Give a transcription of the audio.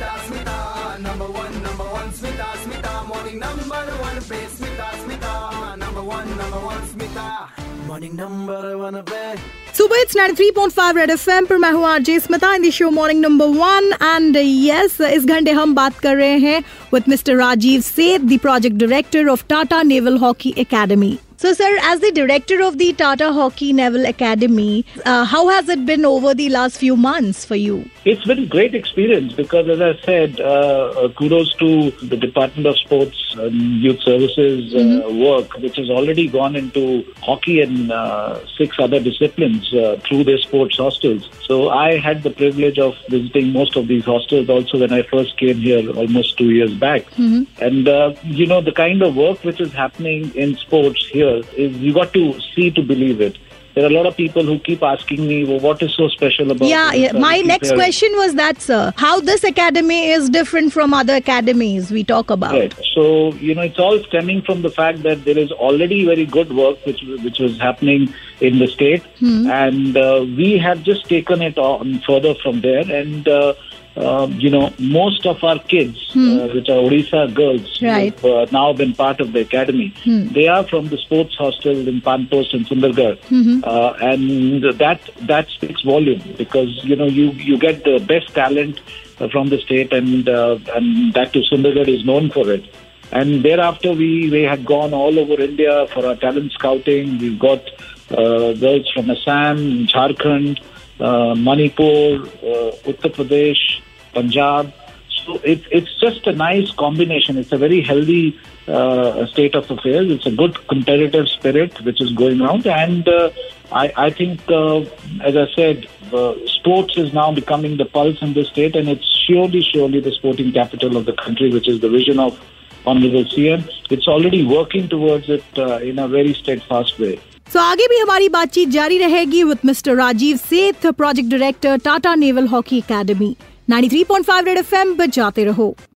Smita, Smita, number one, number one, Smita, Smita, morning number one पे Smita, Smita, number one, number one, Smita, morning number one पे. सुबह it's 93.5 red FM पर मैं हूँ RJ Smita in the show morning number one and yes इस घंटे हम बात कर रहे हैं with mister Rajeev Seth the project director of Tata naval hockey academy so, sir, as the director of the Tata Hockey Naval Academy, uh, how has it been over the last few months for you? It's been a great experience because, as I said, uh, uh, kudos to the Department of Sports and Youth Services uh, work, which has already gone into hockey and uh, six other disciplines uh, through their sports hostels. So I had the privilege of visiting most of these hostels also when I first came here almost two years back. And, uh, you know, the kind of work which is happening in sports here is you got to see to believe it. There are a lot of people who keep asking me, well, what is so special about Yeah, yeah. My next question was that, sir. How this academy is different from other academies we talk about? Right. So you know, it's all stemming from the fact that there is already very good work which which was happening in the state, and uh, we have just taken it on further from there. And uh, uh, you know, most of our kids, uh, which are Odisha girls, Right. who have uh, now been part of the academy, they are from the sports hostel in Panposh and Sundargarh, uh, and that that speaks volume because you know you you get the best talent uh, from the state, and uh, and that too Sundargarh is known for it. And thereafter, we we had gone all over India for our talent scouting. We've got uh, girls from Assam, Jharkhand, Manipur, uh, Uttar Pradesh, Punjab. So it, it's just a nice combination. It's a very healthy uh, state of affairs. It's a good competitive spirit which is going around, and uh, I, I think, uh, as I said, uh, sports is now becoming the pulse in the state, and it's surely, surely the sporting capital of the country, which is the vision of Honorable CM. It's already working towards it uh, in a very steadfast way. So so, आगे भी हमारी बातचीत जारी रहेगी with mister Rajiv Seth project director Tata naval hockey academy 93.5 red FM बजाते रहो।